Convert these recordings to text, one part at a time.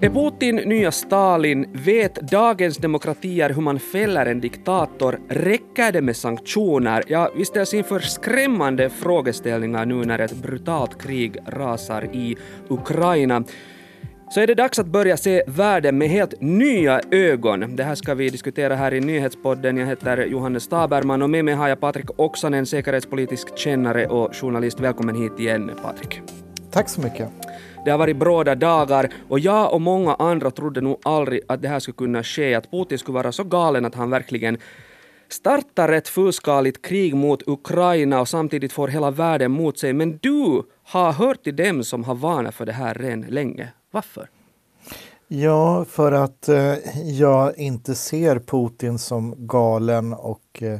Är Putin nya Stalin? Vet dagens demokratier hur man fäller en diktator? Räcker det med sanktioner? Ja, vi ställs inför skrämmande frågeställningar nu när ett brutalt krig rasar i Ukraina. Så är det dags att börja se världen med helt nya ögon. Det här ska vi diskutera här i Nyhetspodden. Jag heter Johannes Staberman och med mig har jag Patrik Oksanen, säkerhetspolitisk kännare och journalist. Välkommen hit igen, Patrik. Tack så mycket. Det har varit bråda dagar och jag och många andra trodde nog aldrig att det här skulle kunna ske, att Putin skulle vara så galen att han verkligen startar ett fullskaligt krig mot Ukraina och samtidigt får hela världen mot sig. Men du har hört till dem som har varnat för det här redan länge. Varför? Ja, för att eh, jag inte ser Putin som galen och eh,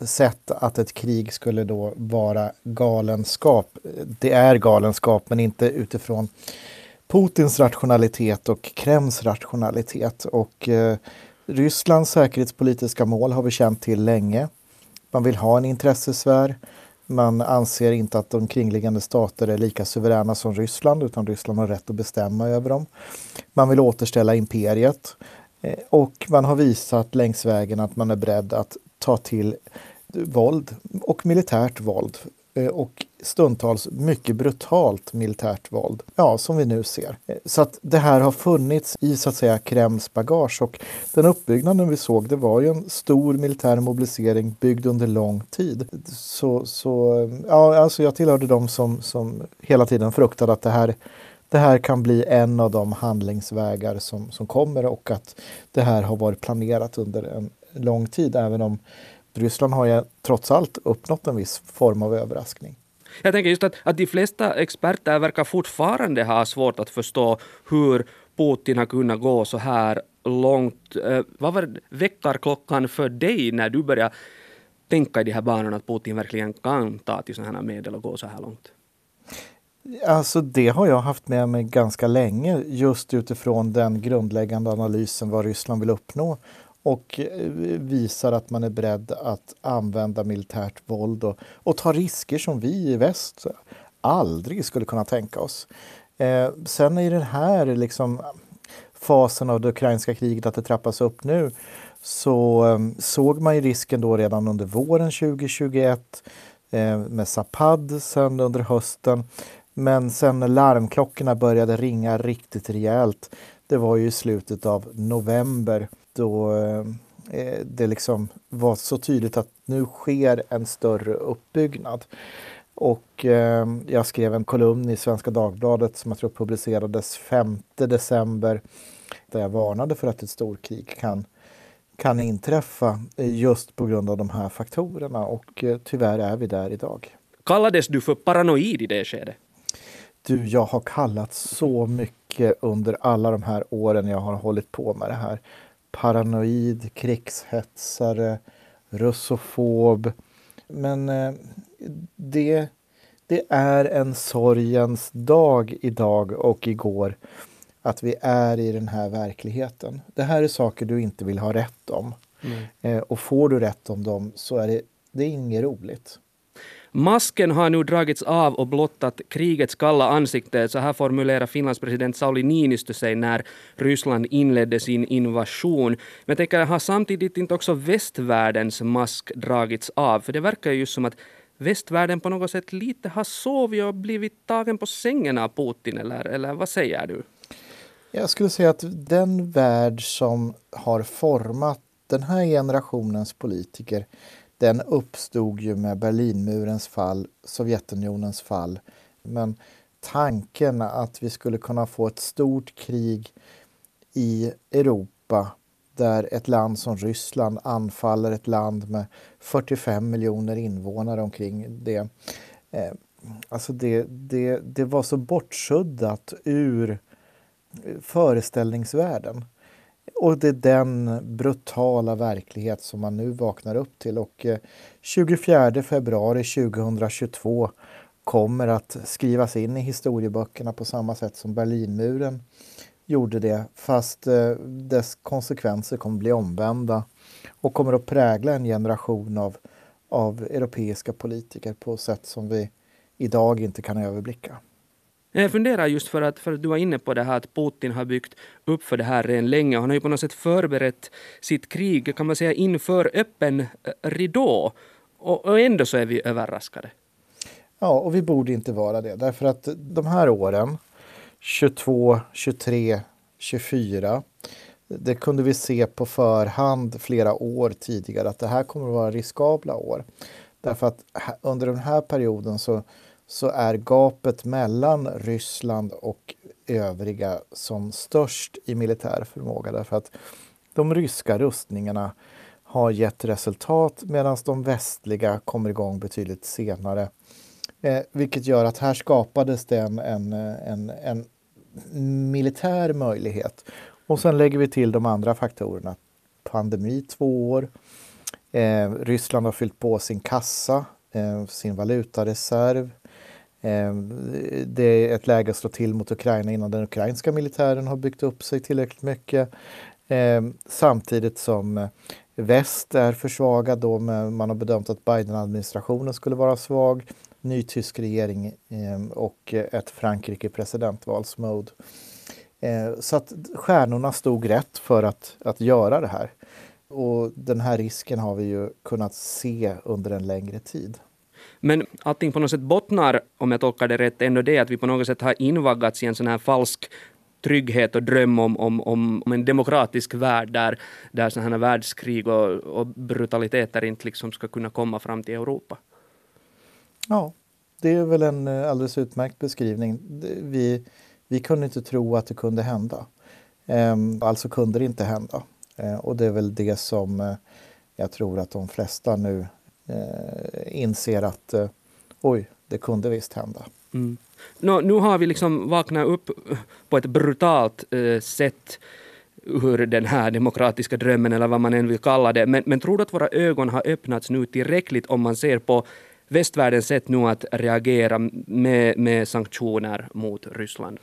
sett att ett krig skulle då vara galenskap. Det är galenskap, men inte utifrån Putins rationalitet och Kremls rationalitet. Och eh, Rysslands säkerhetspolitiska mål har vi känt till länge. Man vill ha en intressesfär. Man anser inte att de kringliggande stater är lika suveräna som Ryssland utan Ryssland har rätt att bestämma över dem. Man vill återställa imperiet eh, och man har visat längs vägen att man är beredd att ta till våld och militärt våld Eh, och stundtals mycket brutalt militärt våld. Ja, som vi nu ser. Eh, så att det här har funnits i så att säga Kremls bagage och den uppbyggnaden vi såg det var ju en stor militär mobilisering byggd under lång tid. Så, så eh, ja, alltså jag tillhörde de som, som hela tiden fruktade att det här det här kan bli en av de handlingsvägar som, som kommer och att det här har varit planerat under en lång tid även om Ryssland har ju trots allt uppnått en viss form av överraskning. Jag tänker just att, att de flesta experter verkar fortfarande ha svårt att förstå hur Putin har kunnat gå så här långt. Eh, vad var väckarklockan för dig när du började tänka i de här banorna att Putin verkligen kan ta till sådana här medel och gå så här långt? Alltså det har jag haft med mig ganska länge just utifrån den grundläggande analysen vad Ryssland vill uppnå och eh, visar att man är beredd att använda militärt våld och, och ta risker som vi i väst aldrig skulle kunna tänka oss. Eh, sen i den här liksom, fasen av det ukrainska kriget, att det trappas upp nu, så eh, såg man ju risken då redan under våren 2021 eh, med Zapad sen under hösten. Men sen när larmklockorna började ringa riktigt rejält, det var ju i slutet av november då eh, det liksom var så tydligt att nu sker en större uppbyggnad. Och eh, jag skrev en kolumn i Svenska Dagbladet som jag tror publicerades 5 december där jag varnade för att ett storkrig kan, kan inträffa just på grund av de här faktorerna och eh, tyvärr är vi där idag. Kallades du för paranoid i det skedet? Du, jag har kallats så mycket under alla de här åren jag har hållit på med det här paranoid, krigshetsare, russofob. Men eh, det, det är en sorgens dag idag och igår att vi är i den här verkligheten. Det här är saker du inte vill ha rätt om. Mm. Eh, och får du rätt om dem så är det, det är inget roligt. Masken har nu dragits av och blottat krigets kalla ansikte. Så här formulerar Finlands president Sauli Niinistö sig när Ryssland inledde sin invasion. Men tänker, har samtidigt inte också västvärldens mask dragits av? För det verkar ju just som att västvärlden på något sätt lite har sovit och blivit tagen på sängen av Putin, eller, eller vad säger du? Jag skulle säga att den värld som har format den här generationens politiker den uppstod ju med Berlinmurens fall, Sovjetunionens fall. Men tanken att vi skulle kunna få ett stort krig i Europa där ett land som Ryssland anfaller ett land med 45 miljoner invånare omkring det. Eh, alltså det, det, det var så bortsuddat ur eh, föreställningsvärlden. Och det är den brutala verklighet som man nu vaknar upp till. Och eh, 24 februari 2022 kommer att skrivas in i historieböckerna på samma sätt som Berlinmuren gjorde det. Fast eh, dess konsekvenser kommer bli omvända och kommer att prägla en generation av, av europeiska politiker på sätt som vi idag inte kan överblicka. Jag funderar just för att, för att du var inne på det här att Putin har byggt upp för det här redan länge. Han har ju på något sätt förberett sitt krig, kan man säga, inför öppen eh, ridå. Och, och ändå så är vi överraskade. Ja, och vi borde inte vara det. Därför att de här åren, 22, 23, 24, det kunde vi se på förhand flera år tidigare att det här kommer att vara riskabla år. Därför att under den här perioden så, så är gapet mellan Ryssland och övriga som störst i militär förmåga. Därför att de ryska rustningarna har gett resultat medan de västliga kommer igång betydligt senare. Eh, vilket gör att här skapades det en, en, en, en militär möjlighet. Och sen lägger vi till de andra faktorerna. Pandemi två år. Eh, Ryssland har fyllt på sin kassa, eh, sin valutareserv. Ehm, det är ett läge att slå till mot Ukraina innan den ukrainska militären har byggt upp sig tillräckligt mycket. Ehm, samtidigt som eh, väst är försvagad. Då man har bedömt att Biden-administrationen skulle vara svag ny tysk regering ehm, och ett Frankrike presidentvalsmode. Så att stjärnorna stod rätt för att, att göra det här. Och den här risken har vi ju kunnat se under en längre tid. Men allting på något sätt bottnar, om jag tolkar det rätt, ändå det att vi på något sätt har invaggats i en sån här falsk trygghet och dröm om, om, om, en demokratisk värld där, där sådana här världskrig och, och brutaliteter inte liksom ska kunna komma fram till Europa. Ja, det är väl en eh, alldeles utmärkt beskrivning. Vi, vi kunde inte tro att det kunde hända. Ehm, alltså kunde det inte hända. Ehm, och det är väl det som eh, jag tror att de flesta nu Eh, inser att eh, oj, det kunde visst hända. Mm. Nå, nu har vi liksom vaknat upp eh, på ett brutalt eh, sätt ur den här demokratiska drömmen eller vad man än vill kalla det. Men, men tror du att våra ögon har öppnats nu tillräckligt om man ser på västvärldens sätt nu att reagera med, med sanktioner mot Ryssland?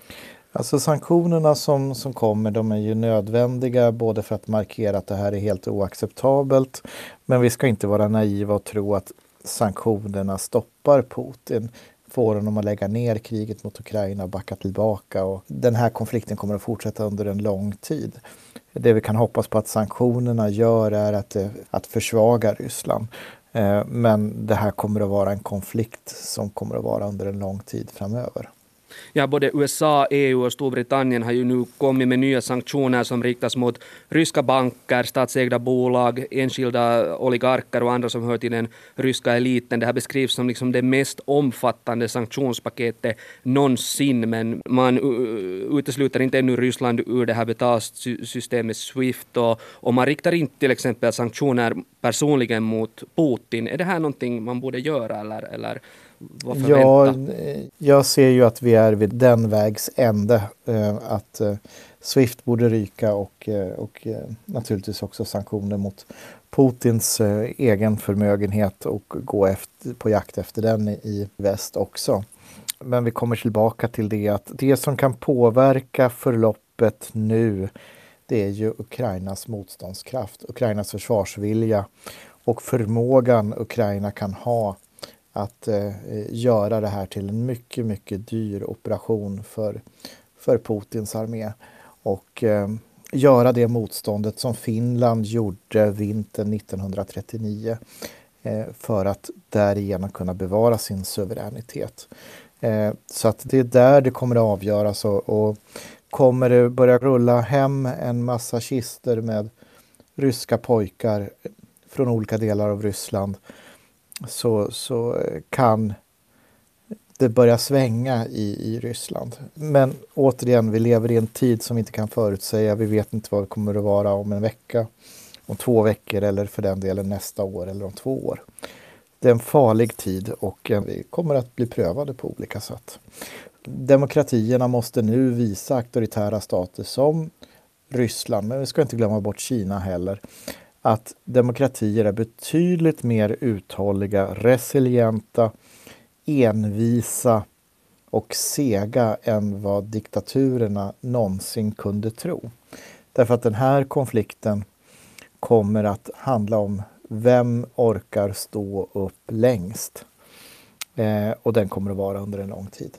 Alltså sanktionerna som, som kommer de är ju nödvändiga både för att markera att det här är helt oacceptabelt men vi ska inte vara naiva och tro att sanktionerna stoppar Putin får honom att lägga ner kriget mot Ukraina och backa tillbaka. Och den här konflikten kommer att fortsätta under en lång tid. Det vi kan hoppas på att sanktionerna gör är att, eh, att försvaga Ryssland. Eh, men det här kommer att vara en konflikt som kommer att vara under en lång tid framöver. Ja, både USA, EU och Storbritannien har ju nu kommit med nya sanktioner som riktas mot ryska banker, statsägda bolag, enskilda oligarker och andra som hör till den ryska eliten. Det här beskrivs som liksom det mest omfattande sanktionspaketet någonsin, men man utesluter inte ännu Ryssland ur det här betalsystemet Swift och, och man riktar inte till exempel sanktioner personligen mot Putin. Är det här någonting man borde göra eller, eller Ja, jag ser ju att vi är vid den vägs ände. Eh, att eh, Swift borde ryka och, eh, och naturligtvis också sanktioner mot Putins egen förmögenhet och gå efter, på jakt efter den i väst också. Men vi kommer tillbaka till det att det som kan påverka förloppet nu det är ju Ukrainas motståndskraft, Ukrainas försvarsvilja och förmågan Ukraina kan ha att eh, göra det här till en mycket, mycket dyr operation för, för Putins armé. Och eh, göra det motståndet som Finland gjorde vintern 1939 eh, för att därigenom kunna bevara sin suveränitet. Eh, så att det är där det kommer att avgöras och, och kommer det börja rulla hem en massa kister med ryska pojkar från olika delar av Ryssland så, så eh, kan det börja svänga i, i Ryssland. Men återigen, vi lever i en tid som vi inte kan förutsäga. Vi vet inte vad det kommer att vara om en vecka, om två veckor eller för den delen nästa år eller om två år. Det är en farlig tid och eh, vi kommer att bli prövade på olika sätt. Demokratierna måste nu visa auktoritära stater som Ryssland, men vi ska inte glömma bort Kina heller, att demokratier är betydligt mer uthålliga, resilienta, envisa och sega än vad diktaturerna någonsin kunde tro. Därför att den här konflikten kommer att handla om vem orkar stå upp längst. Eh, och den kommer att vara under en lång tid.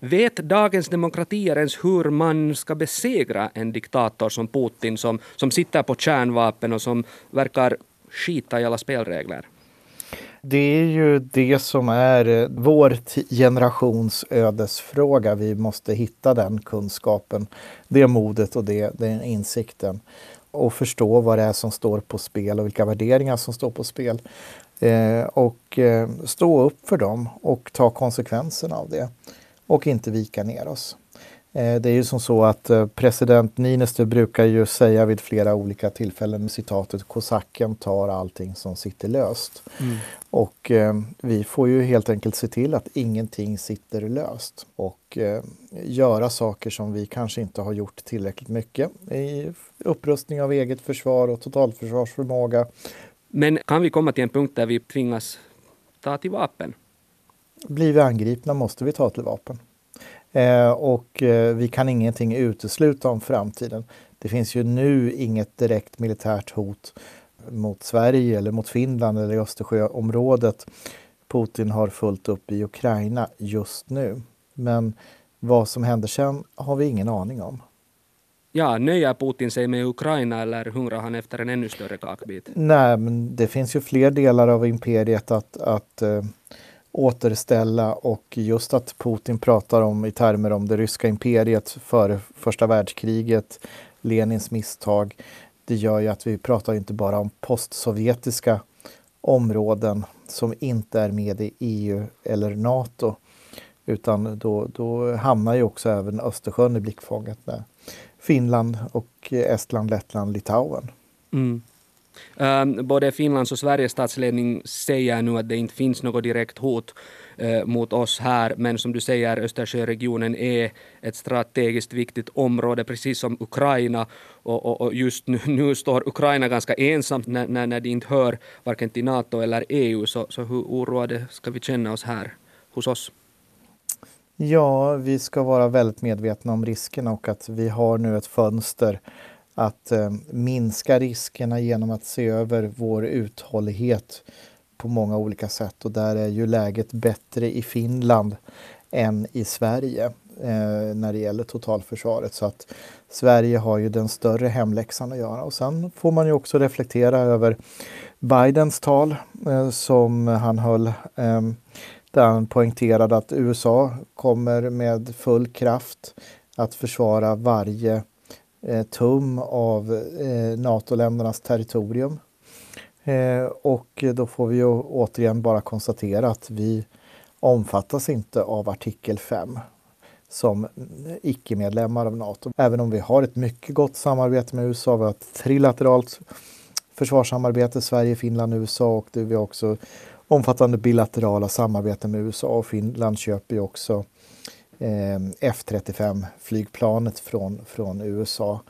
Vet dagens demokratier ens hur man ska besegra en diktator som Putin som, som sitter på kärnvapen och som verkar skita i alla spelregler? Det är ju det som är eh, vår generations ödesfråga. Vi måste hitta den kunskapen, det modet och det, den insikten och förstå vad det är som står på spel och vilka värderingar som står på spel. Eh, och eh, stå upp för dem och ta konsekvenserna av det och inte vika ner oss. Eh, det är ju som så att eh, president Niinistö brukar ju säga vid flera olika tillfällen citatet kosacken tar allting som sitter löst. Mm. Och eh, vi får ju helt enkelt se till att ingenting sitter löst och eh, göra saker som vi kanske inte har gjort tillräckligt mycket i upprustning av eget försvar och totalförsvarsförmåga. Men kan vi komma till en punkt där vi tvingas ta till vapen? Blir vi angripna måste vi ta till vapen. Eh, och eh, vi kan ingenting utesluta om framtiden. Det finns ju nu inget direkt militärt hot mot Sverige eller mot Finland eller Östersjöområdet. Putin har fullt upp i Ukraina just nu. Men vad som händer sen har vi ingen aning om. Ja, nöjer Putin sig med Ukraina eller hungrar han efter en ännu större kakbit? Nej, men det finns ju fler delar av imperiet att, att uh, återställa och just att Putin pratar om i termer om det ryska imperiet före första världskriget, Lenins misstag. Det gör ju att vi pratar inte bara om postsovjetiska områden som inte är med i EU eller Nato. Utan då, då hamnar ju också även Östersjön i blickfånget med Finland och Estland, Lettland, Litauen. Mm. Ehm, både Finlands och Sveriges statsledning säger nu att det inte finns något direkt hot eh, mot oss här, men som du säger, Östersjöregionen är ett strategiskt viktigt område, precis som Ukraina. Och, och, och just nu, nu, står Ukraina ganska ensamt när, när, när de inte hör varken till NATO eller EU, så, så hur oroade ska vi känna oss här hos oss? Ja, vi ska vara väldigt medvetna om riskerna och att vi har nu ett fönster att eh, minska riskerna genom att se över vår uthållighet på många olika sätt och där är ju läget bättre i Finland än i Sverige eh, när det gäller totalförsvaret. Så att Sverige har ju den större hemläxan att göra och sen får man ju också reflektera över Bidens tal eh, som han höll eh, där han poängterade att USA kommer med full kraft att försvara varje Eh, tum av eh, NATO-ländernas territorium. Eh, och då får vi ju återigen bara konstatera att vi omfattas inte av artikel 5 som icke-medlemmar av Nato. Även om vi har ett mycket gott samarbete med USA, vi har ett trilateralt försvarssamarbete, Sverige, Finland, USA och vi har också omfattande bilaterala samarbeten med USA och Finland köper ju också eh, F35 flygplanet från, från USA.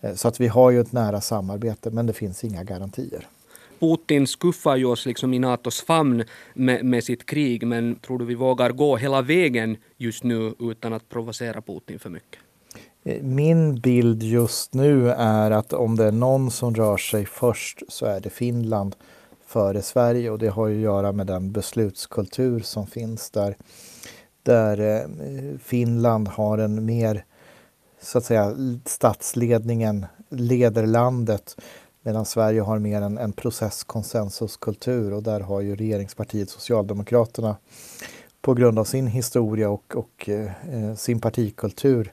Eh, så att vi har ju ett nära samarbete men det finns inga garantier. Putin skuffar ju oss liksom i Natos famn med, med, sitt krig men tror du vi vågar gå hela vägen just nu utan att provocera Putin för mycket? Eh, min bild just nu är att om det är någon som rör sig först så är det Finland före Sverige och det har ju att göra med den beslutskultur som finns där. Där eh, Finland har en mer, så att säga, statsledningen leder landet medan Sverige har mer en, en processkonsensuskultur och där har ju regeringspartiet Socialdemokraterna på grund av sin historia och, och eh, eh sin partikultur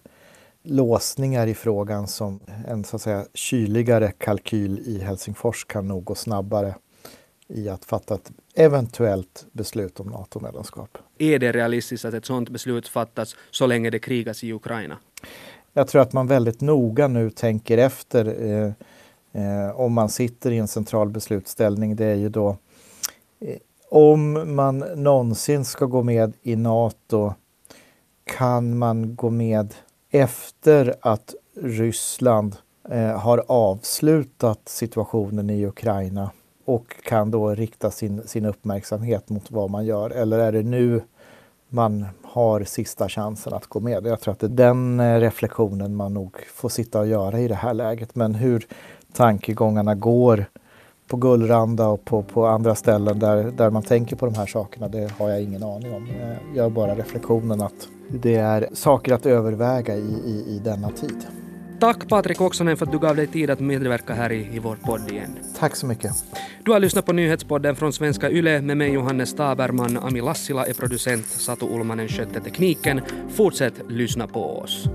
låsningar i frågan som en så att säga kyligare kalkyl i Helsingfors kan nog gå snabbare i att fatta ett eventuellt beslut om NATO-medlemskap. Är det realistiskt att ett sådant beslut fattas så länge det krigas i Ukraina? Jag tror att man väldigt noga nu tänker efter eh, eh, om man sitter i en central beslutsställning. Det är ju då eh, om man någonsin ska gå med i NATO kan man gå med efter att Ryssland eh, har avslutat situationen i Ukraina och kan då rikta sin, sin uppmärksamhet mot vad man gör? Eller är det nu man har sista chansen att gå med? Jag tror att det är den eh, reflektionen man nog får sitta och göra i det här läget. Men hur tankegångarna går på Gullranda och på, på andra ställen där, där man tänker på de här sakerna, det har jag ingen aning om. Jag gör bara reflektionen att det är saker att överväga i, i, i denna tid. Tack Patrik Oksanen för att du gav dig tid att medverka här i, i vår podd igen. Tack så mycket. Du har lyssnat på nyhetspodden från Svenska Yle med mig Johannes Taberman. Ami Lassila är producent, Satu Ulmanen skötte tekniken. Fortsätt lyssna på oss.